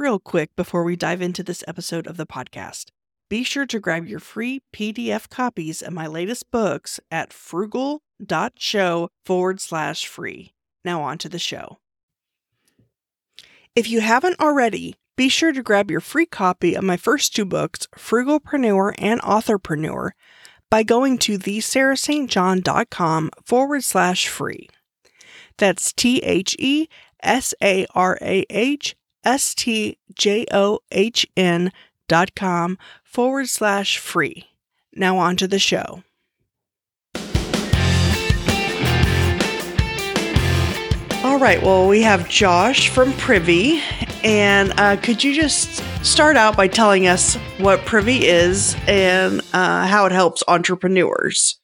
real quick before we dive into this episode of the podcast. Be sure to grab your free PDF copies of my latest books at frugal.show forward slash free. Now, on to the show. If you haven't already, be sure to grab your free copy of my first two books, Frugalpreneur and Authorpreneur, by going to thesarahstjohn.com forward slash free. That's T H E S A R A H S T J O H N dot com forward slash free. Now on to the show. All right, well, we have Josh from Privy. And uh, could you just start out by telling us what Privy is and uh, how it helps entrepreneurs?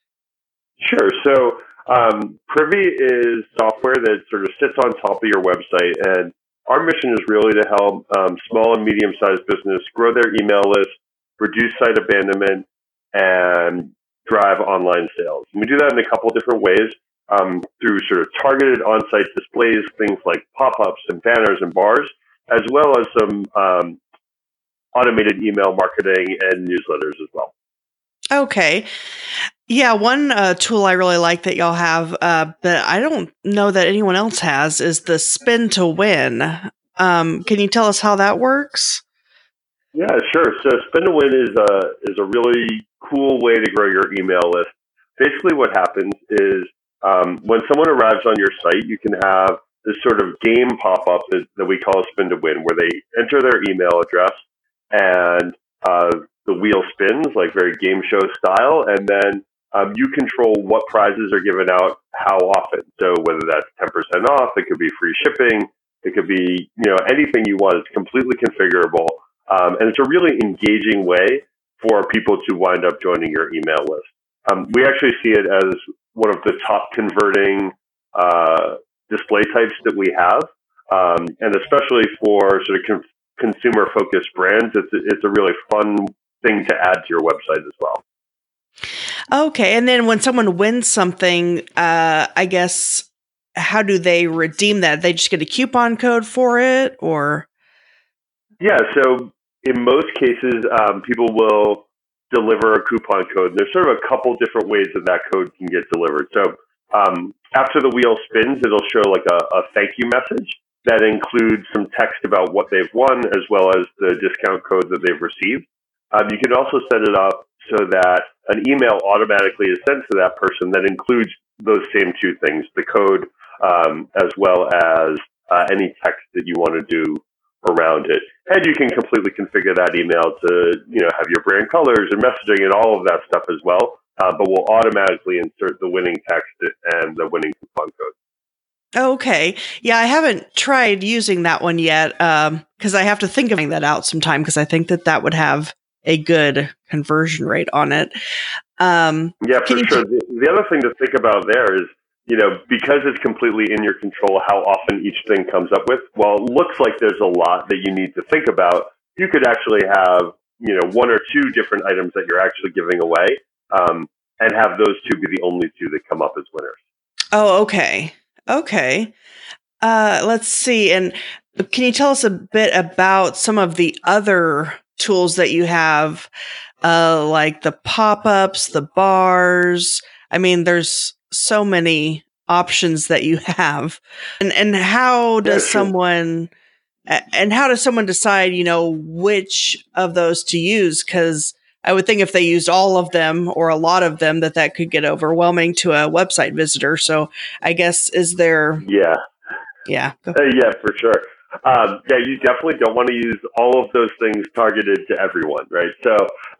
Sure. So, um, Privy is software that sort of sits on top of your website. And our mission is really to help um, small and medium sized business grow their email list, reduce site abandonment, and drive online sales. And we do that in a couple different ways um, through sort of targeted on site displays, things like pop ups and banners and bars, as well as some um, automated email marketing and newsletters as well. Okay. Yeah, one uh, tool I really like that y'all have, uh, but I don't know that anyone else has, is the spin to win. Um, can you tell us how that works? Yeah, sure. So spin to win is a is a really cool way to grow your email list. Basically, what happens is um, when someone arrives on your site, you can have this sort of game pop up that, that we call spin to win, where they enter their email address and uh, the wheel spins like very game show style, and then um, you control what prizes are given out how often. So whether that's 10% off, it could be free shipping, it could be you know anything you want. It's completely configurable, um, and it's a really engaging way for people to wind up joining your email list. Um, we actually see it as one of the top converting uh, display types that we have, um, and especially for sort of con- consumer focused brands, it's it's a really fun thing to add to your website as well. Okay, and then when someone wins something, uh, I guess how do they redeem that? They just get a coupon code for it, or yeah. So in most cases, um, people will deliver a coupon code. There's sort of a couple different ways that that code can get delivered. So um, after the wheel spins, it'll show like a, a thank you message that includes some text about what they've won as well as the discount code that they've received. Um, you can also set it up so that an email automatically is sent to that person that includes those same two things, the code um, as well as uh, any text that you want to do around it. And you can completely configure that email to, you know, have your brand colors and messaging and all of that stuff as well. Uh, but we'll automatically insert the winning text and the winning coupon code. Okay. Yeah, I haven't tried using that one yet because um, I have to think of that out sometime because I think that that would have a good conversion rate on it. Um, yeah, for sure. T- the, the other thing to think about there is, you know, because it's completely in your control how often each thing comes up with, well, it looks like there's a lot that you need to think about. You could actually have, you know, one or two different items that you're actually giving away um, and have those two be the only two that come up as winners. Oh, okay. Okay. Uh, let's see. And can you tell us a bit about some of the other tools that you have, uh, like the pop ups, the bars. I mean, there's so many options that you have. And, and how does someone, and how does someone decide, you know, which of those to use? Cause I would think if they used all of them or a lot of them, that that could get overwhelming to a website visitor. So I guess is there? Yeah. Yeah. Uh, yeah, for sure. Um, yeah, you definitely don't want to use all of those things targeted to everyone, right? So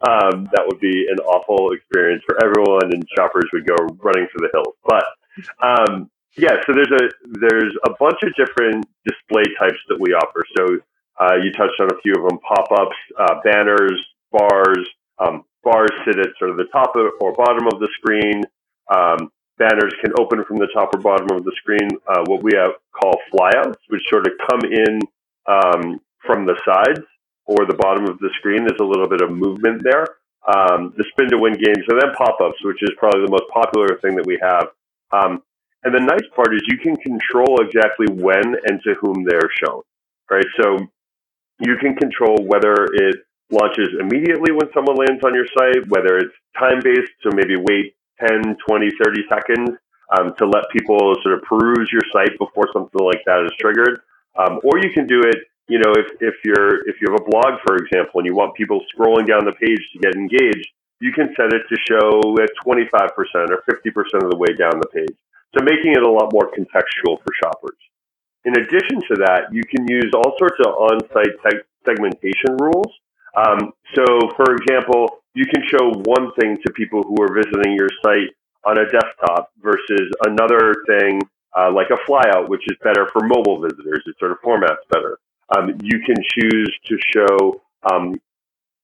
um, that would be an awful experience for everyone, and shoppers would go running for the hills. But um, yeah, so there's a there's a bunch of different display types that we offer. So uh, you touched on a few of them: pop-ups, uh, banners, bars. Um, bars sit at sort of the top of, or bottom of the screen. Um, banners can open from the top or bottom of the screen, uh, what we have call flyouts, which sort of come in um, from the sides or the bottom of the screen. There's a little bit of movement there. Um, the spin to win games, and then pop ups, which is probably the most popular thing that we have. Um, and the nice part is you can control exactly when and to whom they're shown, right? So You can control whether it launches immediately when someone lands on your site, whether it's time based, so maybe wait 10, 20, 30 seconds um, to let people sort of peruse your site before something like that is triggered. Um, or you can do it, you know, if, if you're if you have a blog, for example, and you want people scrolling down the page to get engaged, you can set it to show at 25% or 50% of the way down the page. So making it a lot more contextual for shoppers. In addition to that, you can use all sorts of on-site segmentation rules. Um, so, for example, you can show one thing to people who are visiting your site on a desktop versus another thing uh, like a flyout, which is better for mobile visitors. It sort of formats better. Um, you can choose to show um,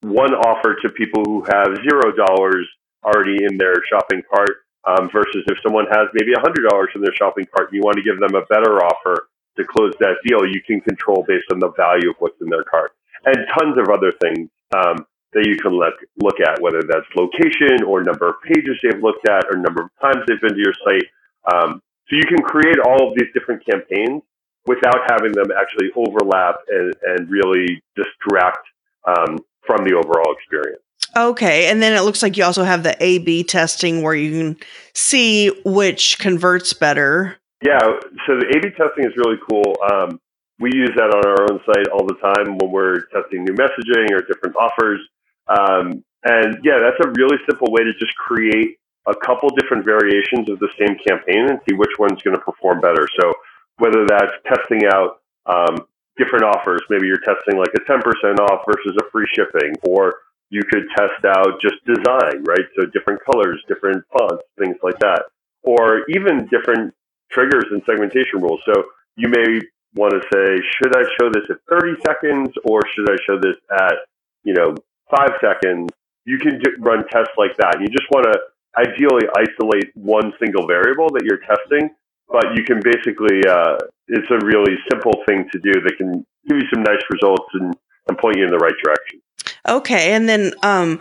one offer to people who have zero dollars already in their shopping cart um, versus if someone has maybe a hundred dollars in their shopping cart and you want to give them a better offer to close that deal, you can control based on the value of what's in their cart and tons of other things um, that you can look look at, whether that's location or number of pages they've looked at or number of times they've been to your site. Um, so you can create all of these different campaigns without having them actually overlap and, and really distract um, from the overall experience. Okay. And then it looks like you also have the A B testing where you can see which converts better. Yeah. So the A B testing is really cool. Um, we use that on our own site all the time when we're testing new messaging or different offers. Um, and yeah, that's a really simple way to just create a couple different variations of the same campaign and see which one's going to perform better. So whether that's testing out um, different offers, maybe you're testing like a 10% off versus a free shipping, or you could test out just design, right? So different colors, different fonts, things like that, or even different triggers and segmentation rules. So you may want to say, should I show this at 30 seconds or should I show this at, you know, five seconds? You can run tests like that. You just want to ideally isolate one single variable that you're testing, but you can basically, uh, it's a really simple thing to do that can give you some nice results and, and point you in the right direction. Okay. And then, um,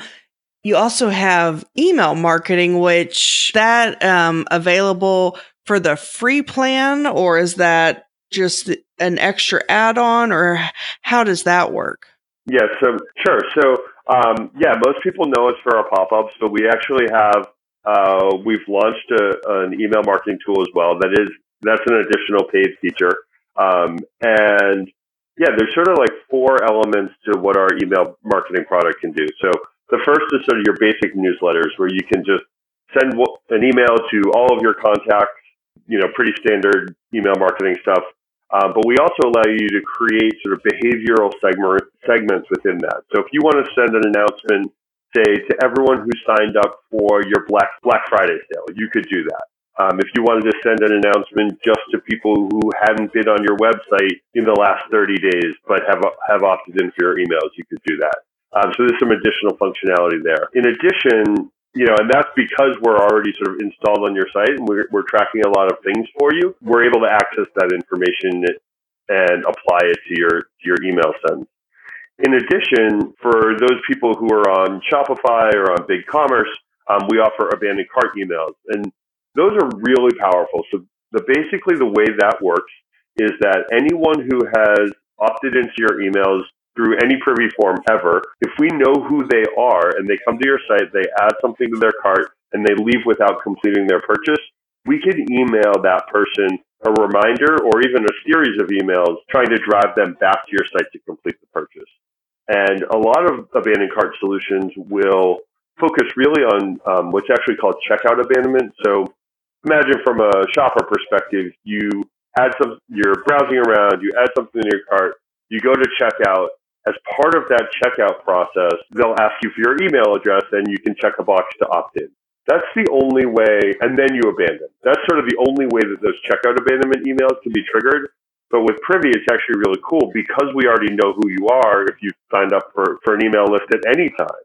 you also have email marketing, which that um, available for the free plan, or is that just an extra add-on, or how does that work? Yeah, so sure. So um, yeah, most people know us for our pop-ups, but we actually have uh, we've launched a, an email marketing tool as well. That is that's an additional paid feature, um, and yeah, there's sort of like four elements to what our email marketing product can do. So the first is sort of your basic newsletters where you can just send an email to all of your contacts, you know, pretty standard email marketing stuff. Um, but we also allow you to create sort of behavioral segment, segments within that. So if you want to send an announcement, say, to everyone who signed up for your Black, Black Friday sale, you could do that. Um, if you wanted to send an announcement just to people who hadn't been on your website in the last 30 days but have have opted in for your emails, you could do that. Um, so there's some additional functionality there. In addition, you know, and that's because we're already sort of installed on your site and we're, we're tracking a lot of things for you. We're able to access that information and apply it to your to your email sends. In addition, for those people who are on Shopify or on BigCommerce, um, we offer abandoned cart emails, and those are really powerful. So the basically the way that works is that anyone who has opted into your emails through any privy form ever, if we know who they are and they come to your site, they add something to their cart and they leave without completing their purchase, we could email that person a reminder or even a series of emails trying to drive them back to your site to complete the purchase. And a lot of abandoned cart solutions will focus really on um, what's actually called checkout abandonment. So imagine from a shopper perspective, you add some, you're browsing around, you add something in your cart, you go to checkout. As part of that checkout process, they'll ask you for your email address and you can check a box to opt in. That's the only way, and then you abandon. That's sort of the only way that those checkout abandonment emails can be triggered. But with Privy, it's actually really cool because we already know who you are if you've signed up for, for an email list at any time.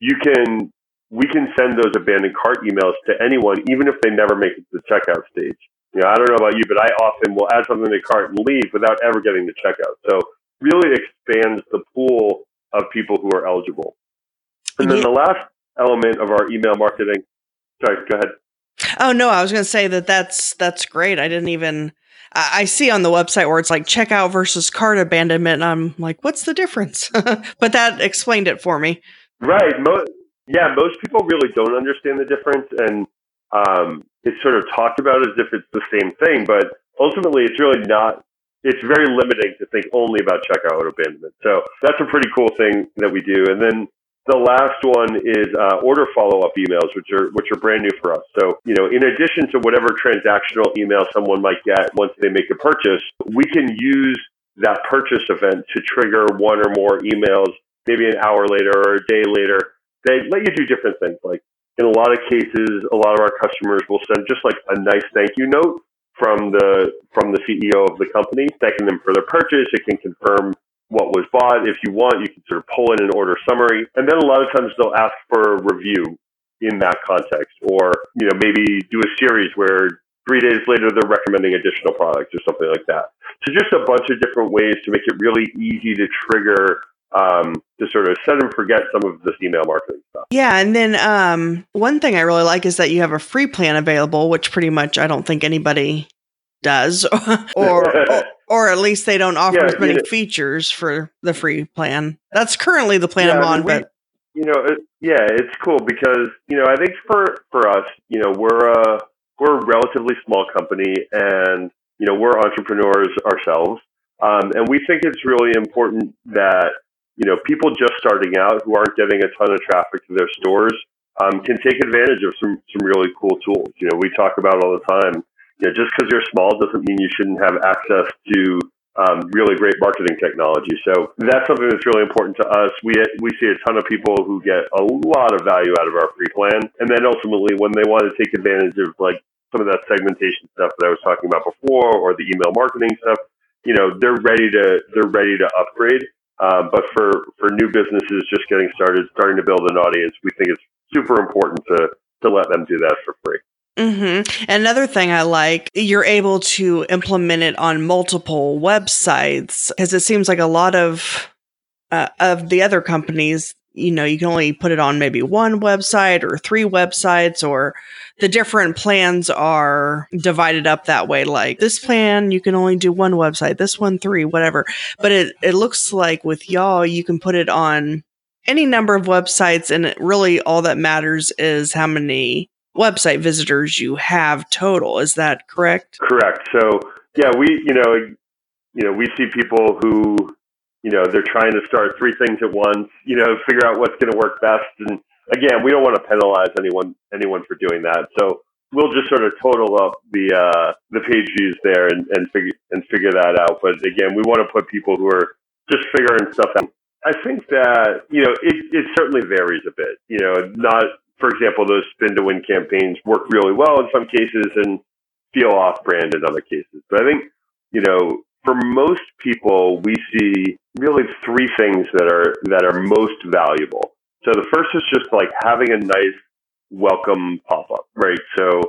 You can we can send those abandoned cart emails to anyone, even if they never make it to the checkout stage. You know, I don't know about you, but I often will add something to the cart and leave without ever getting to checkout. So really expands the pool of people who are eligible. And then the last element of our email marketing. Sorry, go ahead. Oh no, I was going to say that that's that's great. I didn't even I I see on the website where it's like checkout versus cart abandonment. And I'm like, what's the difference? but that explained it for me. Right. Mo- yeah, most people really don't understand the difference, and um, it's sort of talked about as if it's the same thing, but ultimately, it's really not. It's very limiting to think only about checkout abandonment. So that's a pretty cool thing that we do. And then the last one is uh, order follow-up emails, which are which are brand new for us. So you know, in addition to whatever transactional email someone might get once they make a purchase, we can use that purchase event to trigger one or more emails, maybe an hour later or a day later. They let you do different things. Like in a lot of cases, a lot of our customers will send just like a nice thank you note from the from the CEO of the company, thanking them for their purchase. It can confirm what was bought. If you want, you can sort of pull in an order summary. And then a lot of times they'll ask for a review in that context, or, you know, maybe do a series where three days later they're recommending additional products or something like that. So just a bunch of different ways to make it really easy to trigger um, to sort of set and forget some of this email marketing stuff. Yeah, and then um, one thing I really like is that you have a free plan available, which pretty much I don't think anybody does, or, or or at least they don't offer Yeah, as many features for the free plan. That's currently the plan Yeah, I'm on, we- but you know, it, yeah, it's cool because you know I think for for us, you know, we're a we're a relatively small company, and you know we're entrepreneurs ourselves, um, and we think it's really important that you know people just starting out who aren't getting a ton of traffic to their stores um, can take advantage of some some really cool tools. You know, we talk about all the time. You know, just because you're small doesn't mean you shouldn't have access to um, really great marketing technology. So that's something that's really important to us. We we see a ton of people who get a lot of value out of our free plan, and then ultimately when they want to take advantage of like some of that segmentation stuff that I was talking about before, or the email marketing stuff, you know, they're ready to they're ready to upgrade. Um, but for for new businesses just getting started, starting to build an audience, we think it's super important to to let them do that for free. hmm Another thing I like, you're able to implement it on multiple websites because it seems like a lot of uh, of the other companies, you know, you can only put it on maybe one website or three websites, or the different plans are divided up that way. Like this plan, you can only do one website, this one three, whatever. But it it looks like with y'all, you can put it on any number of websites, and really all that matters is how many website visitors you have total. Is that correct? Correct. So yeah, we you know you know we see people who you know they're trying to start three things at once. You know, figure out what's going to work best. And again, we don't want to penalize anyone anyone for doing that. So we'll just sort of total up the uh, the page views there and, and figure and figure that out. But again, we want to put people who are just figuring stuff out. I think that you know it, it certainly varies a bit. You know, not for example, those spin to win campaigns work really well in some cases and feel off brand in other cases. But I think, you know, for most people, we see really three things that are that are most valuable. So the first is just like having a nice welcome pop up, right? So,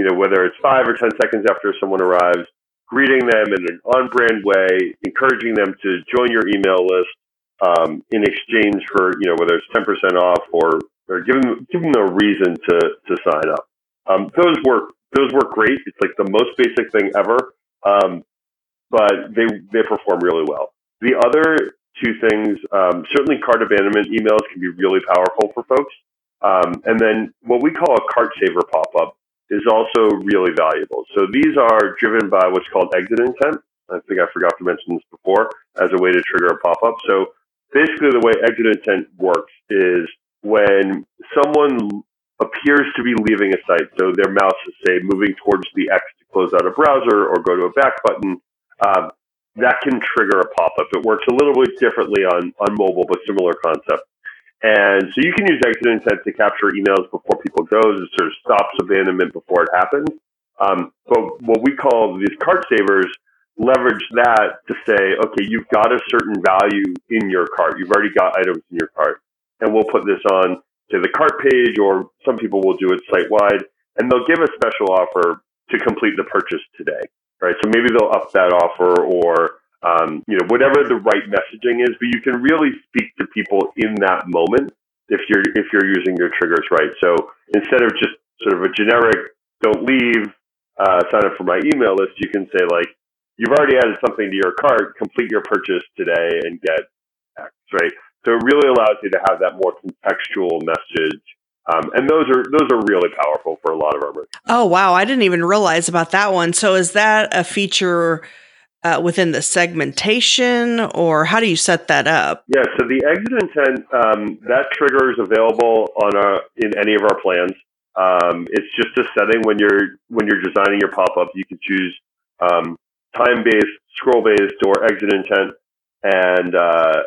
you know, whether it's five or ten seconds after someone arrives, greeting them in an on brand way, encouraging them to join your email list um, in exchange for, you know, whether it's ten percent off or or give them give them a reason to to sign up. Um, those work those work great. It's like the most basic thing ever, um, but they they perform really well. The other two things, um, certainly cart abandonment emails can be really powerful for folks, um, and then what we call a cart saver pop up is also really valuable. So these are driven by what's called exit intent. I think I forgot to mention this before as a way to trigger a pop up. So basically, the way exit intent works is when someone appears to be leaving a site, so their mouse is say moving towards the X to close out a browser or go to a back button, um, that can trigger a pop-up. It works a little bit differently on on mobile, but similar concept. And so you can use exit intent to capture emails before people go. It sort of stops abandonment before it happens. Um, but what we call these cart savers leverage that to say, okay, you've got a certain value in your cart. You've already got items in your cart and we'll put this on to the cart page, or some people will do it site wide, and they'll give a special offer to complete the purchase today. Right, so maybe they'll up that offer, or um, you know whatever the right messaging is. But you can really speak to people in that moment if you're if you're using your triggers right. So instead of just sort of a generic "don't leave," uh, sign up for my email list, you can say like, you've already added something to your cart, complete your purchase today and get X, right? So it really allows you to have that more contextual message. Um, and those are those are really powerful for a lot of our merchants. Oh wow, I didn't even realize about that one. So is that a feature uh, within the segmentation, or how do you set that up? Yeah, so the exit intent um, that trigger is available on a, in any of our plans. Um, it's just a setting when you're when you're designing your pop up. You can choose um, time based, scroll based, or exit intent, and uh,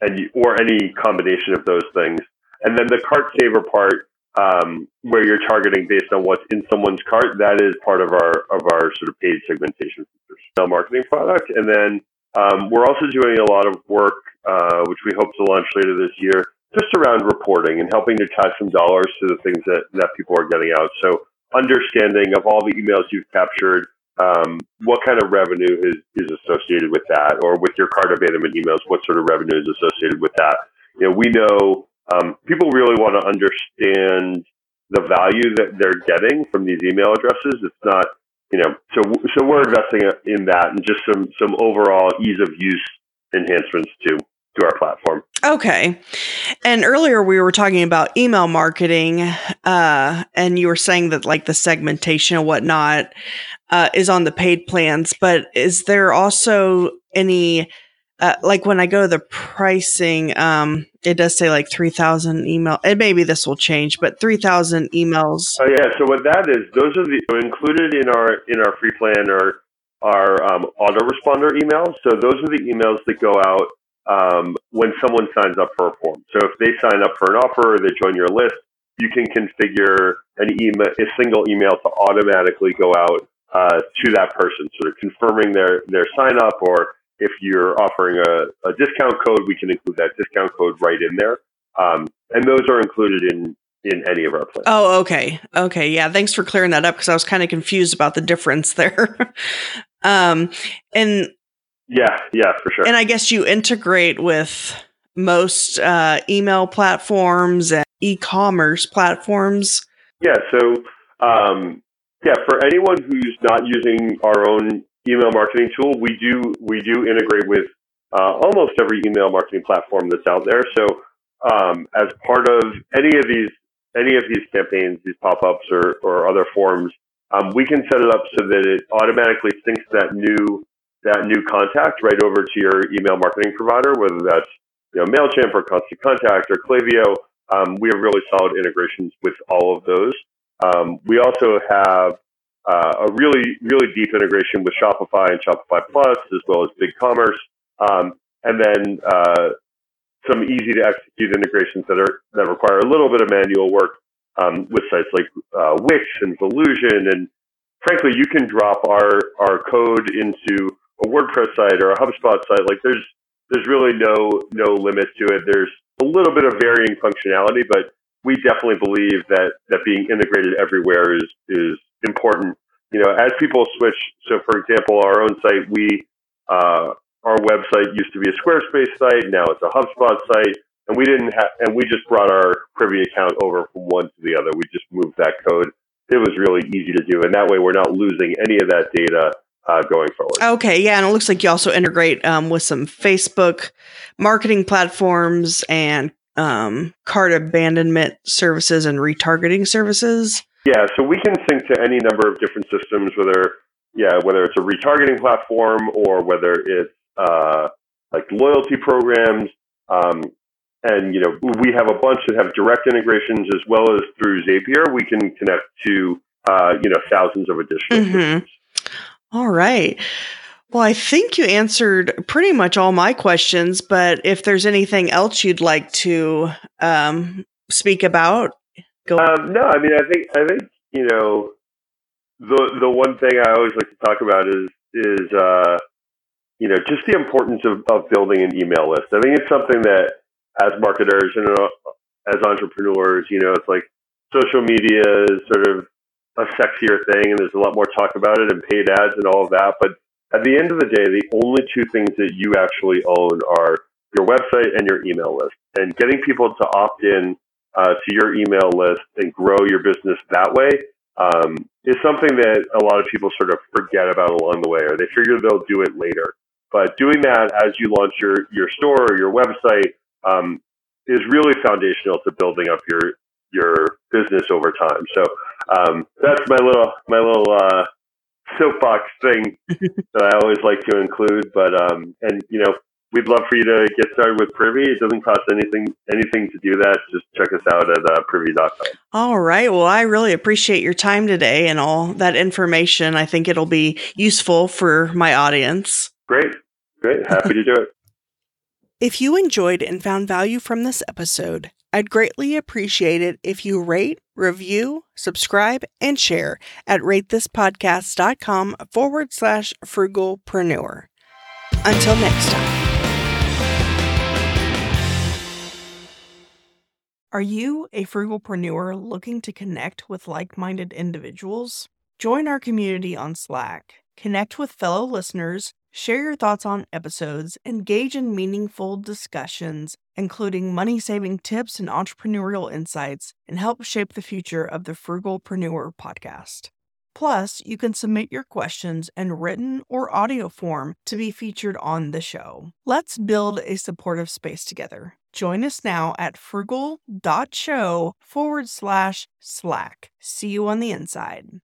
and you, or any combination of those things. And then the cart saver part, um, where you're targeting based on what's in someone's cart, that is part of our of our sort of paid segmentation features, marketing product. And then um, we're also doing a lot of work, uh, which we hope to launch later this year, just around reporting and helping to tie some dollars to the things that that people are getting out. So understanding of all the emails you've captured, um, what kind of revenue is, is associated with that, or with your cart abandonment emails, what sort of revenue is associated with that? You know, we know um, people really want to understand the value that they're getting from these email addresses. It's not, you know, so so we're investing in that and just some some overall ease of use enhancements too to our platform. Okay. And earlier we were talking about email marketing, uh, and you were saying that like the segmentation and whatnot uh, is on the paid plans, but is there also any uh, like when I go to the pricing, um, it does say like 3,000 email, and maybe this will change, but 3,000 emails. Oh yeah. So what that is, those are the included in our, in our free plan are our um, autoresponder emails. So those are the emails that go out um, when someone signs up for a form. So if they sign up for an offer or they join your list, you can configure an email, a single email to automatically go out uh, to that person, sort of confirming their their sign up. Or if you're offering a, a discount code, we can include that discount code right in there. Um, and those are included in in any of our plans. Oh, okay, okay, yeah. Thanks for clearing that up because I was kind of confused about the difference there. um, and yeah, yeah, for sure. And I guess you integrate with most uh, email platforms and e-commerce platforms. Yeah. So, um, yeah, for anyone who's not using our own email marketing tool, we do we do integrate with uh, almost every email marketing platform that's out there. So, um, as part of any of these any of these campaigns, these pop-ups or, or other forms, um, we can set it up so that it automatically syncs that new that new contact right over to your email marketing provider, whether that's you know Mailchimp or Constant Contact or Klaviyo. Um, we have really solid integrations with all of those. Um, we also have uh, a really really deep integration with Shopify and Shopify Plus, as well as BigCommerce, um, and then uh, some easy to execute integrations that are that require a little bit of manual work um, with sites like uh, Wix and Volusion and frankly, you can drop our our code into a WordPress site or a HubSpot site, like there's there's really no no limit to it. There's a little bit of varying functionality, but we definitely believe that that being integrated everywhere is is important. You know, as people switch. So, for example, our own site, we uh, our website used to be a Squarespace site. Now it's a HubSpot site, and we didn't have, and we just brought our Privy account over from one to the other. We just moved that code. It was really easy to do, and that way we're not losing any of that data uh, going forward. Okay, yeah, and it looks like you also integrate um, with some Facebook marketing platforms and um, cart abandonment services and retargeting services. Yeah, so we can sync to any number of different systems, whether yeah, whether it's a retargeting platform or whether it's uh, like loyalty programs. Um, and you know, we have a bunch that have direct integrations as well as through Zapier. We can connect to uh, you know thousands of additional mm-hmm. All right. Well, I think you answered pretty much all my questions, but if there's anything else you'd like to um, speak about, go. Um, no, I mean, I think I think you know the the one thing I always like to talk about is is uh, you know just the importance of, of building an email list. I think it's something that as marketers and uh, as entrepreneurs, you know, it's like social media is sort of a sexier thing and there's a lot more talk about it and paid ads and all of that. But at the end of the day, the only two things that you actually own are your website and your email list. And getting people to opt in uh, to your email list and grow your business that way um, is something that a lot of people sort of forget about along the way, or they figure they'll do it later. But doing that as you launch your your store or your website um, is really foundational to building up your your business over time. So um, that's my little my little uh, soapbox thing that I always like to include. But um, and you know we'd love for you to get started with Privy. It doesn't cost anything anything to do that. Just check us out at uh, privy.com. All right. Well, I really appreciate your time today and all that information. I think it'll be useful for my audience. Great. Great. Happy to do it. If you enjoyed and found value from this episode, I'd greatly appreciate it if you rate, review, subscribe, and share at ratethispodcast.com forward slash frugalpreneur. Until next time. Are you a frugalpreneur looking to connect with like minded individuals? Join our community on Slack, connect with fellow listeners, share your thoughts on episodes, engage in meaningful discussions, including money saving tips and entrepreneurial insights, and help shape the future of the Frugalpreneur podcast. Plus, you can submit your questions in written or audio form to be featured on the show. Let's build a supportive space together. Join us now at frugal.show forward slash slack. See you on the inside.